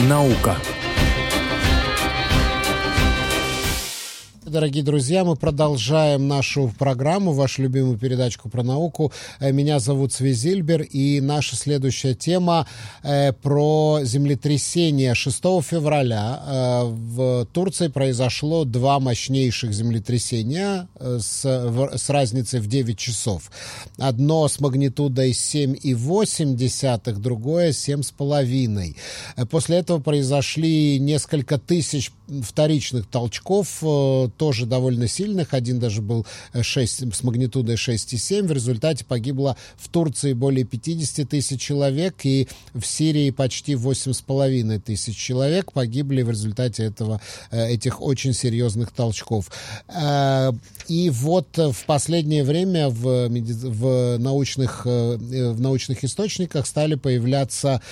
Наука. Дорогие друзья, мы продолжаем нашу программу, вашу любимую передачку про науку. Э, меня зовут Свизильбер, и наша следующая тема э, про землетрясение. 6 февраля э, в Турции произошло два мощнейших землетрясения э, с, в, с разницей в 9 часов. Одно с магнитудой 7,8, другое 7,5. Э, после этого произошли несколько тысяч вторичных толчков, э, тоже довольно сильных. Один даже был 6, э, с магнитудой 6,7. В результате погибло в Турции более 50 тысяч человек, и в Сирии почти 8,5 тысяч человек погибли в результате этого, э, этих очень серьезных толчков. И вот в последнее время в, в, научных, в научных источниках стали появляться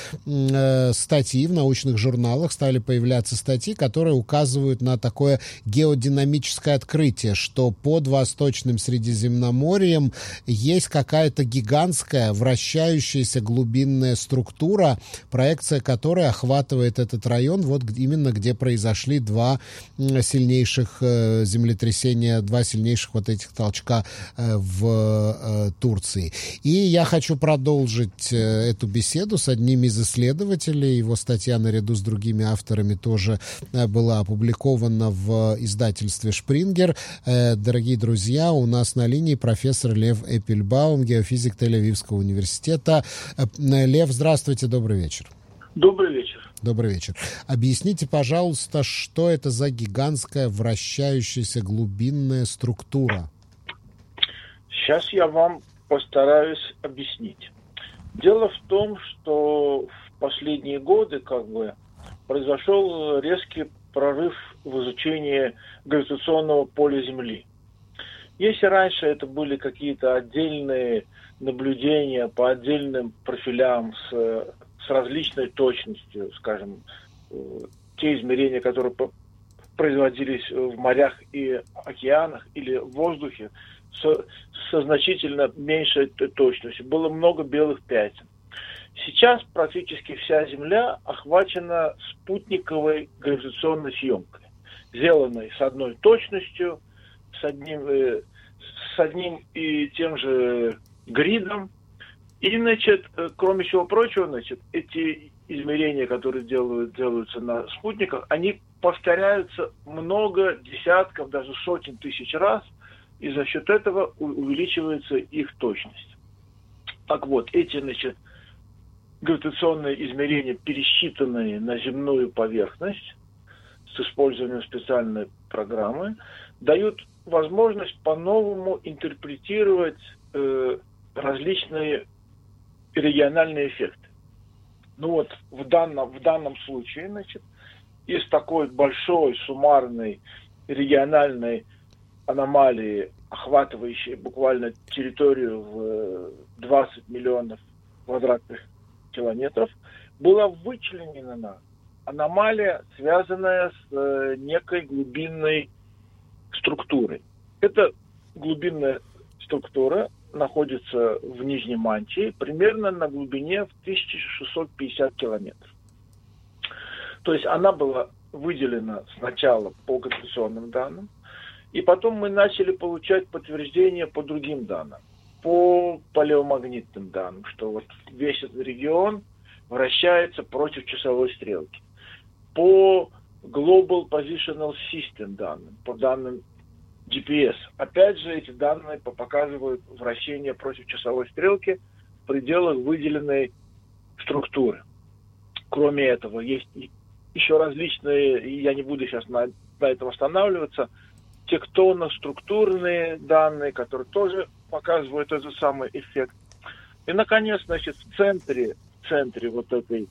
статьи, в научных журналах стали появляться статьи, которые указывают на такое геодинамическое открытие, что под Восточным Средиземноморьем есть какая-то гигантская вращающаяся глубинная структура, проекция которой охватывает этот район, вот именно где произошли два сильнейших э, землетрясения, два сильнейших вот этих толчка э, в э, Турции. И я хочу продолжить эту беседу с одним из исследователей. Его статья наряду с другими авторами тоже была опубликована в издательстве «Шпрингер». Э, дорогие друзья, у нас на линии профессор Лев Эпельбаум, геофизик Тель-Авивского университета. Э, Лев, здравствуйте, добрый вечер. Добрый вечер. Добрый вечер. Объясните, пожалуйста, что это за гигантская вращающаяся глубинная структура? Сейчас я вам постараюсь объяснить. Дело в том, что в последние годы как бы произошел резкий прорыв в изучении гравитационного поля Земли. Если раньше это были какие-то отдельные наблюдения по отдельным профилям с, с различной точностью, скажем, э, те измерения, которые производились в морях и океанах или в воздухе, со, со значительно меньшей точностью. Было много белых пятен. Сейчас практически вся Земля охвачена спутниковой гравитационной съемкой, сделанной с одной точностью, с одним, э, с одним и тем же гридом. И, значит, э, кроме всего прочего, значит, эти измерения, которые делают, делаются на спутниках, они повторяются много десятков, даже сотен тысяч раз, и за счет этого увеличивается их точность. Так вот, эти, значит, гравитационные измерения, пересчитанные на земную поверхность с использованием специальной программы, дают возможность по-новому интерпретировать э, различные региональные эффекты. Ну вот в данном, в данном случае, значит, из такой большой суммарной региональной аномалии, охватывающей буквально территорию в 20 э, миллионов квадратных километров, была вычленена аномалия, связанная с э, некой глубинной структурой. Эта глубинная структура находится в Нижней Мантии примерно на глубине в 1650 километров. То есть она была выделена сначала по гравитационным данным, и потом мы начали получать подтверждения по другим данным по палеомагнитным данным, что вот весь этот регион вращается против часовой стрелки. По Global Positional System данным, по данным GPS. Опять же, эти данные показывают вращение против часовой стрелки в пределах выделенной структуры. Кроме этого, есть еще различные, я не буду сейчас на, на этом останавливаться, тектонно-структурные данные, которые тоже показывают этот самый эффект. И, наконец, значит, в центре, в центре вот этой,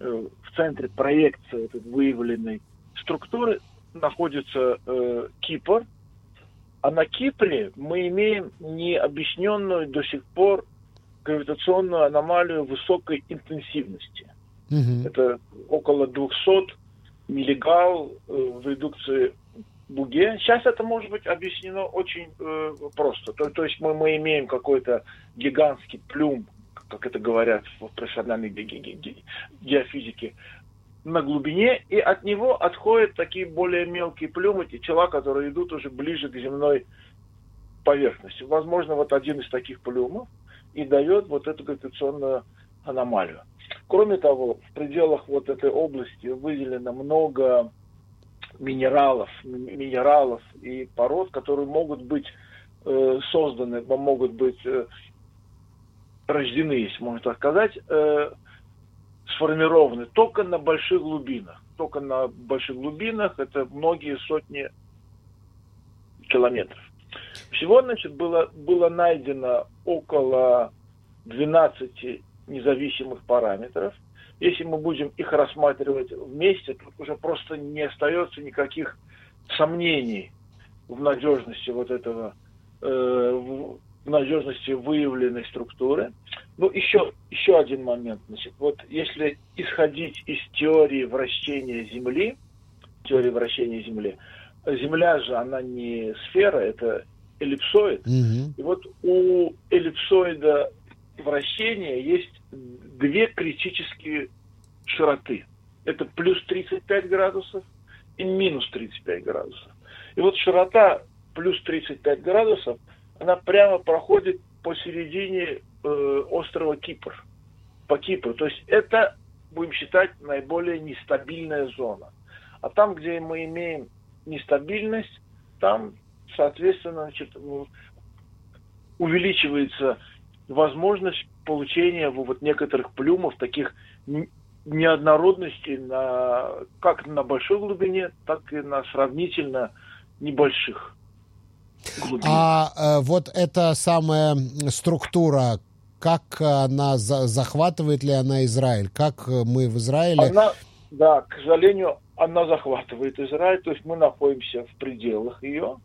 э, в центре проекции этой выявленной структуры находится э, Кипр, а на Кипре мы имеем необъясненную до сих пор гравитационную аномалию высокой интенсивности. Mm-hmm. Это около 200 миллигал э, в редукции Буге. Сейчас это может быть объяснено очень э, просто. То, то есть мы, мы имеем какой-то гигантский плюм, как это говорят в профессиональной ге- ге- ге- геофизике, на глубине, и от него отходят такие более мелкие плюмы, тела, которые идут уже ближе к земной поверхности. Возможно, вот один из таких плюмов и дает вот эту гравитационную аномалию. Кроме того, в пределах вот этой области выделено много минералов, минералов и пород, которые могут быть э, созданы, могут быть э, рождены, если можно так сказать, э, сформированы только на больших глубинах. Только на больших глубинах, это многие сотни километров. Всего, значит, было, было найдено около 12 независимых параметров. Если мы будем их рассматривать вместе, тут уже просто не остается никаких сомнений в надежности вот этого, э, в надежности выявленной структуры. Ну, еще, еще один момент. Значит, вот если исходить из теории вращения Земли, теории вращения Земли, Земля же, она не сфера, это эллипсоид. Угу. И вот у эллипсоида вращения есть две критические широты. Это плюс 35 градусов и минус 35 градусов. И вот широта плюс 35 градусов, она прямо проходит посередине э, острова Кипр, по Кипру. То есть это, будем считать, наиболее нестабильная зона. А там, где мы имеем нестабильность, там, соответственно, значит, увеличивается возможность получения вот некоторых плюмов, таких неоднородностей на, как на большой глубине, так и на сравнительно небольших глубинах. А э, вот эта самая структура, как она захватывает ли она Израиль? Как мы в Израиле? Она, да, к сожалению, она захватывает Израиль, то есть мы находимся в пределах ее.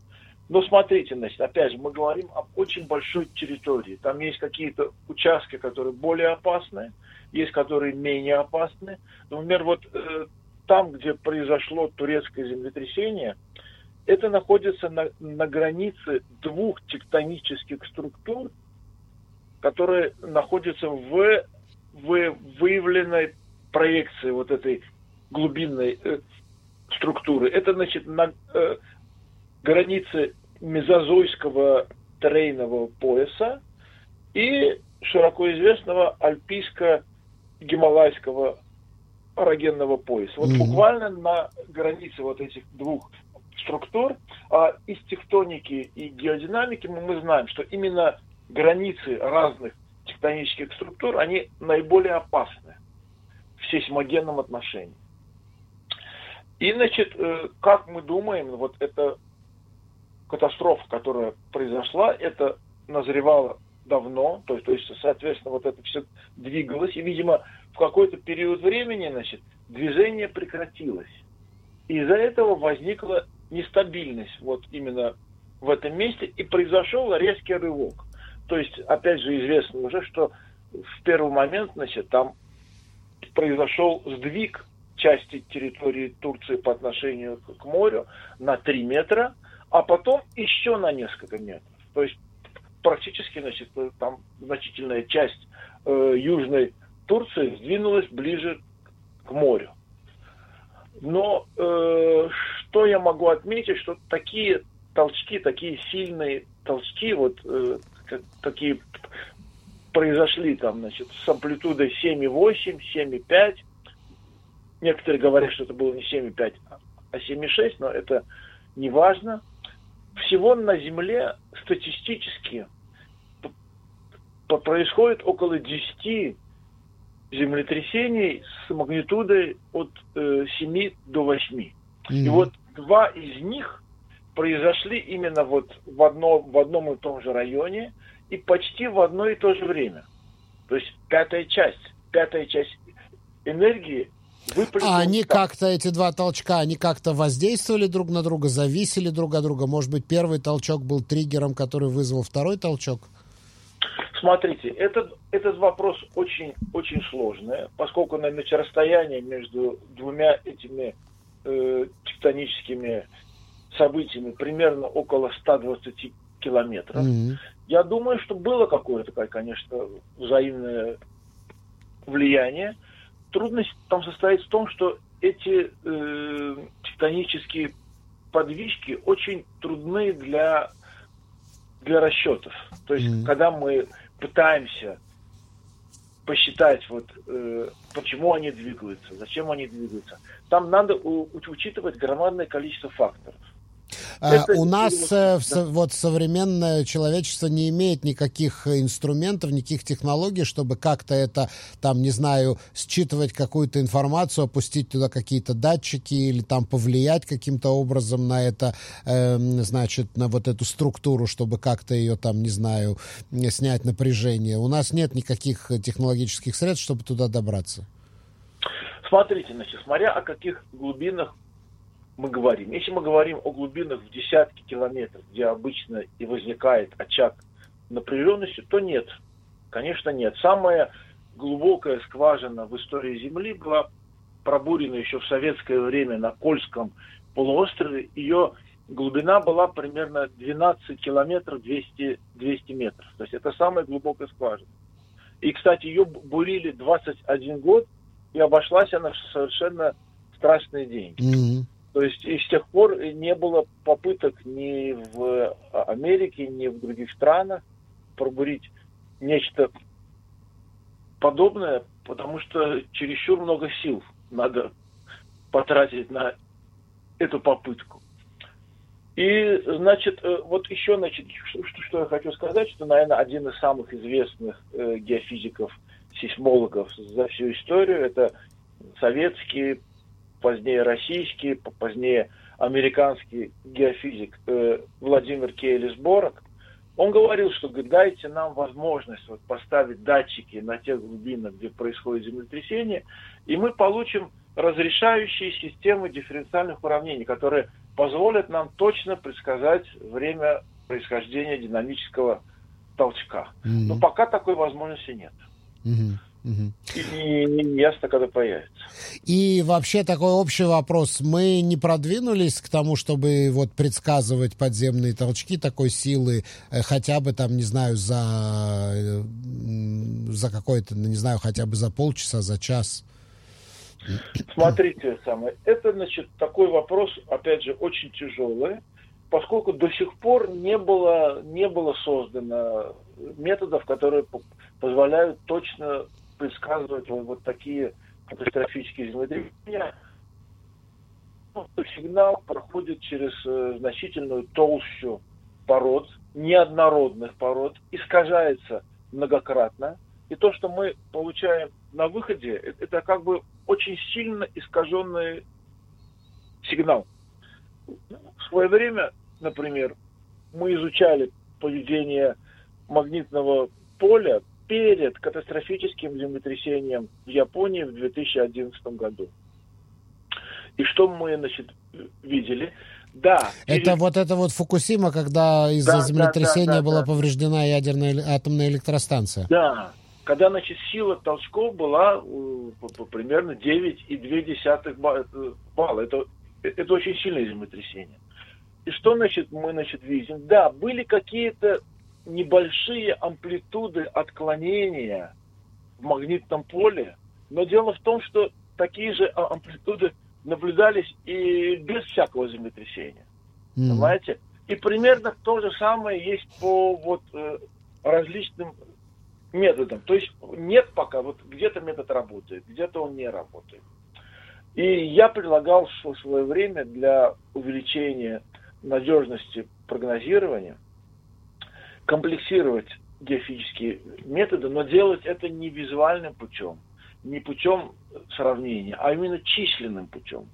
Но смотрите, значит, опять же, мы говорим об очень большой территории. Там есть какие-то участки, которые более опасны, есть которые менее опасны. Например, вот э, там, где произошло турецкое землетрясение, это находится на, на границе двух тектонических структур, которые находятся в, в выявленной проекции вот этой глубинной э, структуры. Это, значит, на э, границе мезозойского трейнового пояса и широко известного альпийско-гималайского орогенного пояса. Вот mm-hmm. буквально на границе вот этих двух структур, а из тектоники и геодинамики мы, мы знаем, что именно границы разных тектонических структур, они наиболее опасны в сейсмогенном отношении. И, значит, э, как мы думаем, вот эта катастрофа, которая произошла, это назревало давно, то есть, то есть, соответственно, вот это все двигалось, и, видимо, в какой-то период времени, значит, движение прекратилось. Из-за этого возникла нестабильность вот именно в этом месте, и произошел резкий рывок. То есть, опять же, известно уже, что в первый момент, значит, там произошел сдвиг части территории Турции по отношению к морю на 3 метра, а потом еще на несколько метров. То есть практически, значит, там значительная часть э, южной Турции сдвинулась ближе к морю. Но э, что я могу отметить, что такие толчки, такие сильные толчки, вот э, как, такие произошли там, значит, с амплитудой 7,8, 7,5, Некоторые говорят, что это было не 7,5, а 7,6, но это не важно. Всего на Земле статистически происходит около 10 землетрясений с магнитудой от э, 7 до 8. Mm-hmm. И вот два из них произошли именно вот в, одно, в одном и том же районе и почти в одно и то же время. То есть пятая часть, пятая часть энергии а они как-то, эти два толчка, они как-то воздействовали друг на друга, зависели друг от друга? Может быть, первый толчок был триггером, который вызвал второй толчок? Смотрите, этот, этот вопрос очень, очень сложный, поскольку значит, расстояние между двумя этими э, тектоническими событиями примерно около 120 километров. Mm-hmm. Я думаю, что было какое-то, конечно, взаимное влияние. Трудность там состоит в том, что эти э, тектонические подвижки очень трудны для, для расчетов. То есть, mm-hmm. когда мы пытаемся посчитать, вот, э, почему они двигаются, зачем они двигаются, там надо у, учитывать громадное количество факторов. А, Это У нас да. вот современное человечество не имеет никаких инструментов, никаких технологий, чтобы как-то это, там, не знаю, считывать какую-то информацию, опустить туда какие-то датчики или там повлиять каким-то образом на это, э, значит, на вот эту структуру, чтобы как-то ее там, не знаю, снять напряжение. У нас нет никаких технологических средств, чтобы туда добраться. Смотрите, значит, смотря о каких глубинах мы говорим. Если мы говорим о глубинах в десятки километров, где обычно и возникает очаг напряженности, то нет. Конечно, нет. Самая глубокая скважина в истории Земли была пробурена еще в советское время на Кольском полуострове. Ее глубина была примерно 12 километров 200, 200 метров. То есть это самая глубокая скважина. И, кстати, ее бурили 21 год, и обошлась она в совершенно страшные деньги. Mm-hmm. То есть и с тех пор не было попыток ни в Америке, ни в других странах пробурить нечто подобное, потому что чересчур много сил надо потратить на эту попытку. И, значит, э, вот еще, значит, что, что я хочу сказать, что, наверное, один из самых известных э, геофизиков, сейсмологов за всю историю, это советский позднее российский, позднее американский геофизик э, Владимир Кейлис Борок, он говорил, что дайте нам возможность вот, поставить датчики на тех глубинах, где происходит землетрясение, и мы получим разрешающие системы дифференциальных уравнений, которые позволят нам точно предсказать время происхождения динамического толчка. Mm-hmm. Но пока такой возможности нет. Mm-hmm. Угу. И ясно, когда появится. И вообще такой общий вопрос. Мы не продвинулись к тому, чтобы вот предсказывать подземные толчки такой силы, э, хотя бы там, не знаю, за, э, за какой-то, ну, не знаю, хотя бы за полчаса, за час? Смотрите, самое, это, значит, такой вопрос, опять же, очень тяжелый, поскольку до сих пор не было, не было создано методов, которые позволяют точно предсказывать вот, такие катастрофические землетрясения. Ну, сигнал проходит через э, значительную толщу пород, неоднородных пород, искажается многократно. И то, что мы получаем на выходе, это, это как бы очень сильно искаженный сигнал. В свое время, например, мы изучали поведение магнитного поля перед катастрофическим землетрясением в Японии в 2011 году. И что мы, значит, видели? Да. Это перед... вот это вот Фукусима, когда из-за да, землетрясения да, да, да, была да. повреждена ядерная атомная электростанция. Да. Когда, значит, сила толчков была примерно 9,2 балла. Это, это очень сильное землетрясение. И что, значит, мы, значит, видим? Да, были какие-то небольшие амплитуды отклонения в магнитном поле, но дело в том, что такие же а, амплитуды наблюдались и без всякого землетрясения. Mm. Понимаете? И примерно то же самое есть по вот э, различным методам. То есть нет пока, вот где-то метод работает, где-то он не работает. И я предлагал в свое время для увеличения надежности прогнозирования комплексировать геофизические методы, но делать это не визуальным путем, не путем сравнения, а именно численным путем.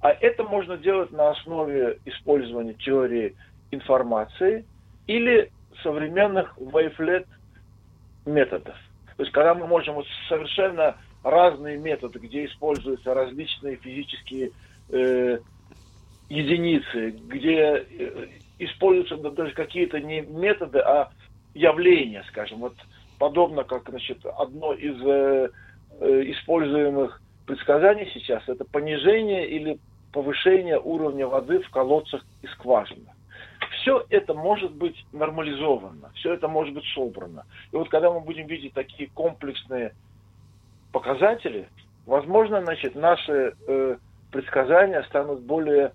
А это можно делать на основе использования теории информации или современных wavelet методов. То есть когда мы можем вот совершенно разные методы, где используются различные физические э, единицы, где э, используются даже какие-то не методы, а явления, скажем. Вот подобно как значит, одно из э, э, используемых предсказаний сейчас, это понижение или повышение уровня воды в колодцах и скважинах. Все это может быть нормализовано, все это может быть собрано. И вот когда мы будем видеть такие комплексные показатели, возможно, значит, наши э, предсказания станут более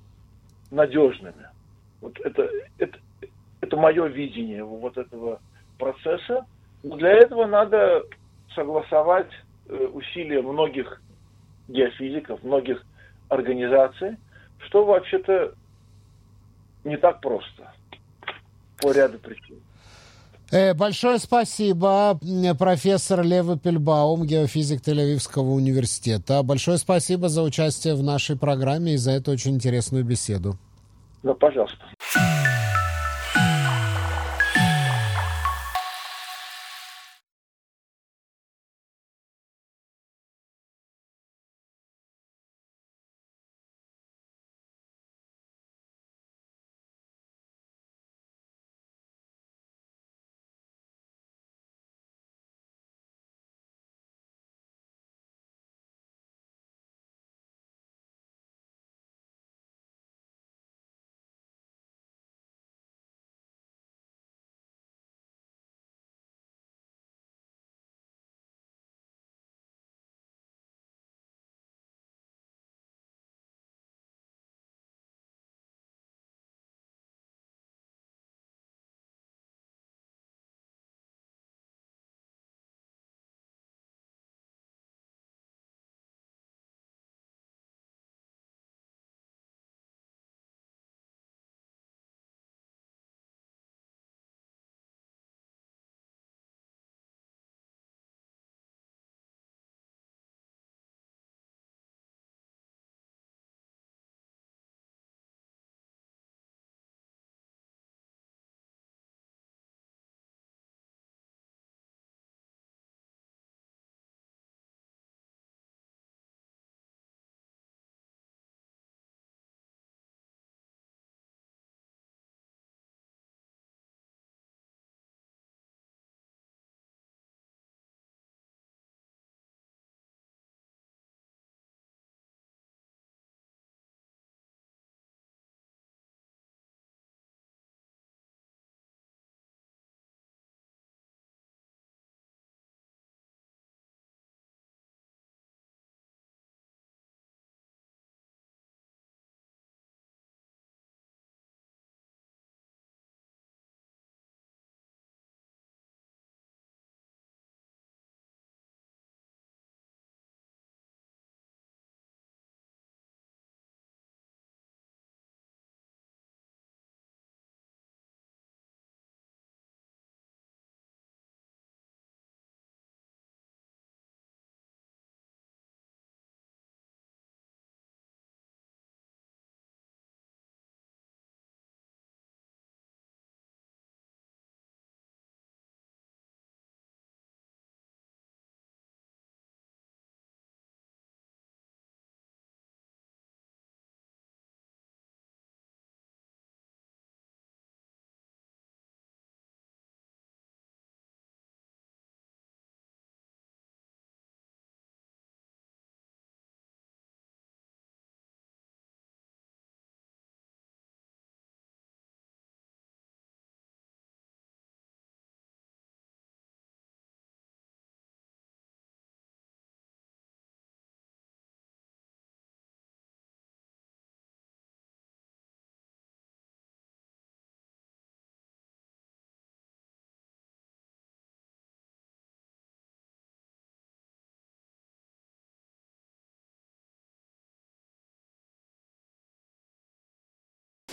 надежными. Вот это, это, это мое видение вот этого процесса. Но для этого надо согласовать э, усилия многих геофизиков, многих организаций, что вообще-то не так просто по ряду причин. Э, большое спасибо, профессор Лева Пельбаум, геофизик Тель-Авивского университета. Большое спасибо за участие в нашей программе и за эту очень интересную беседу. Да, пожалуйста.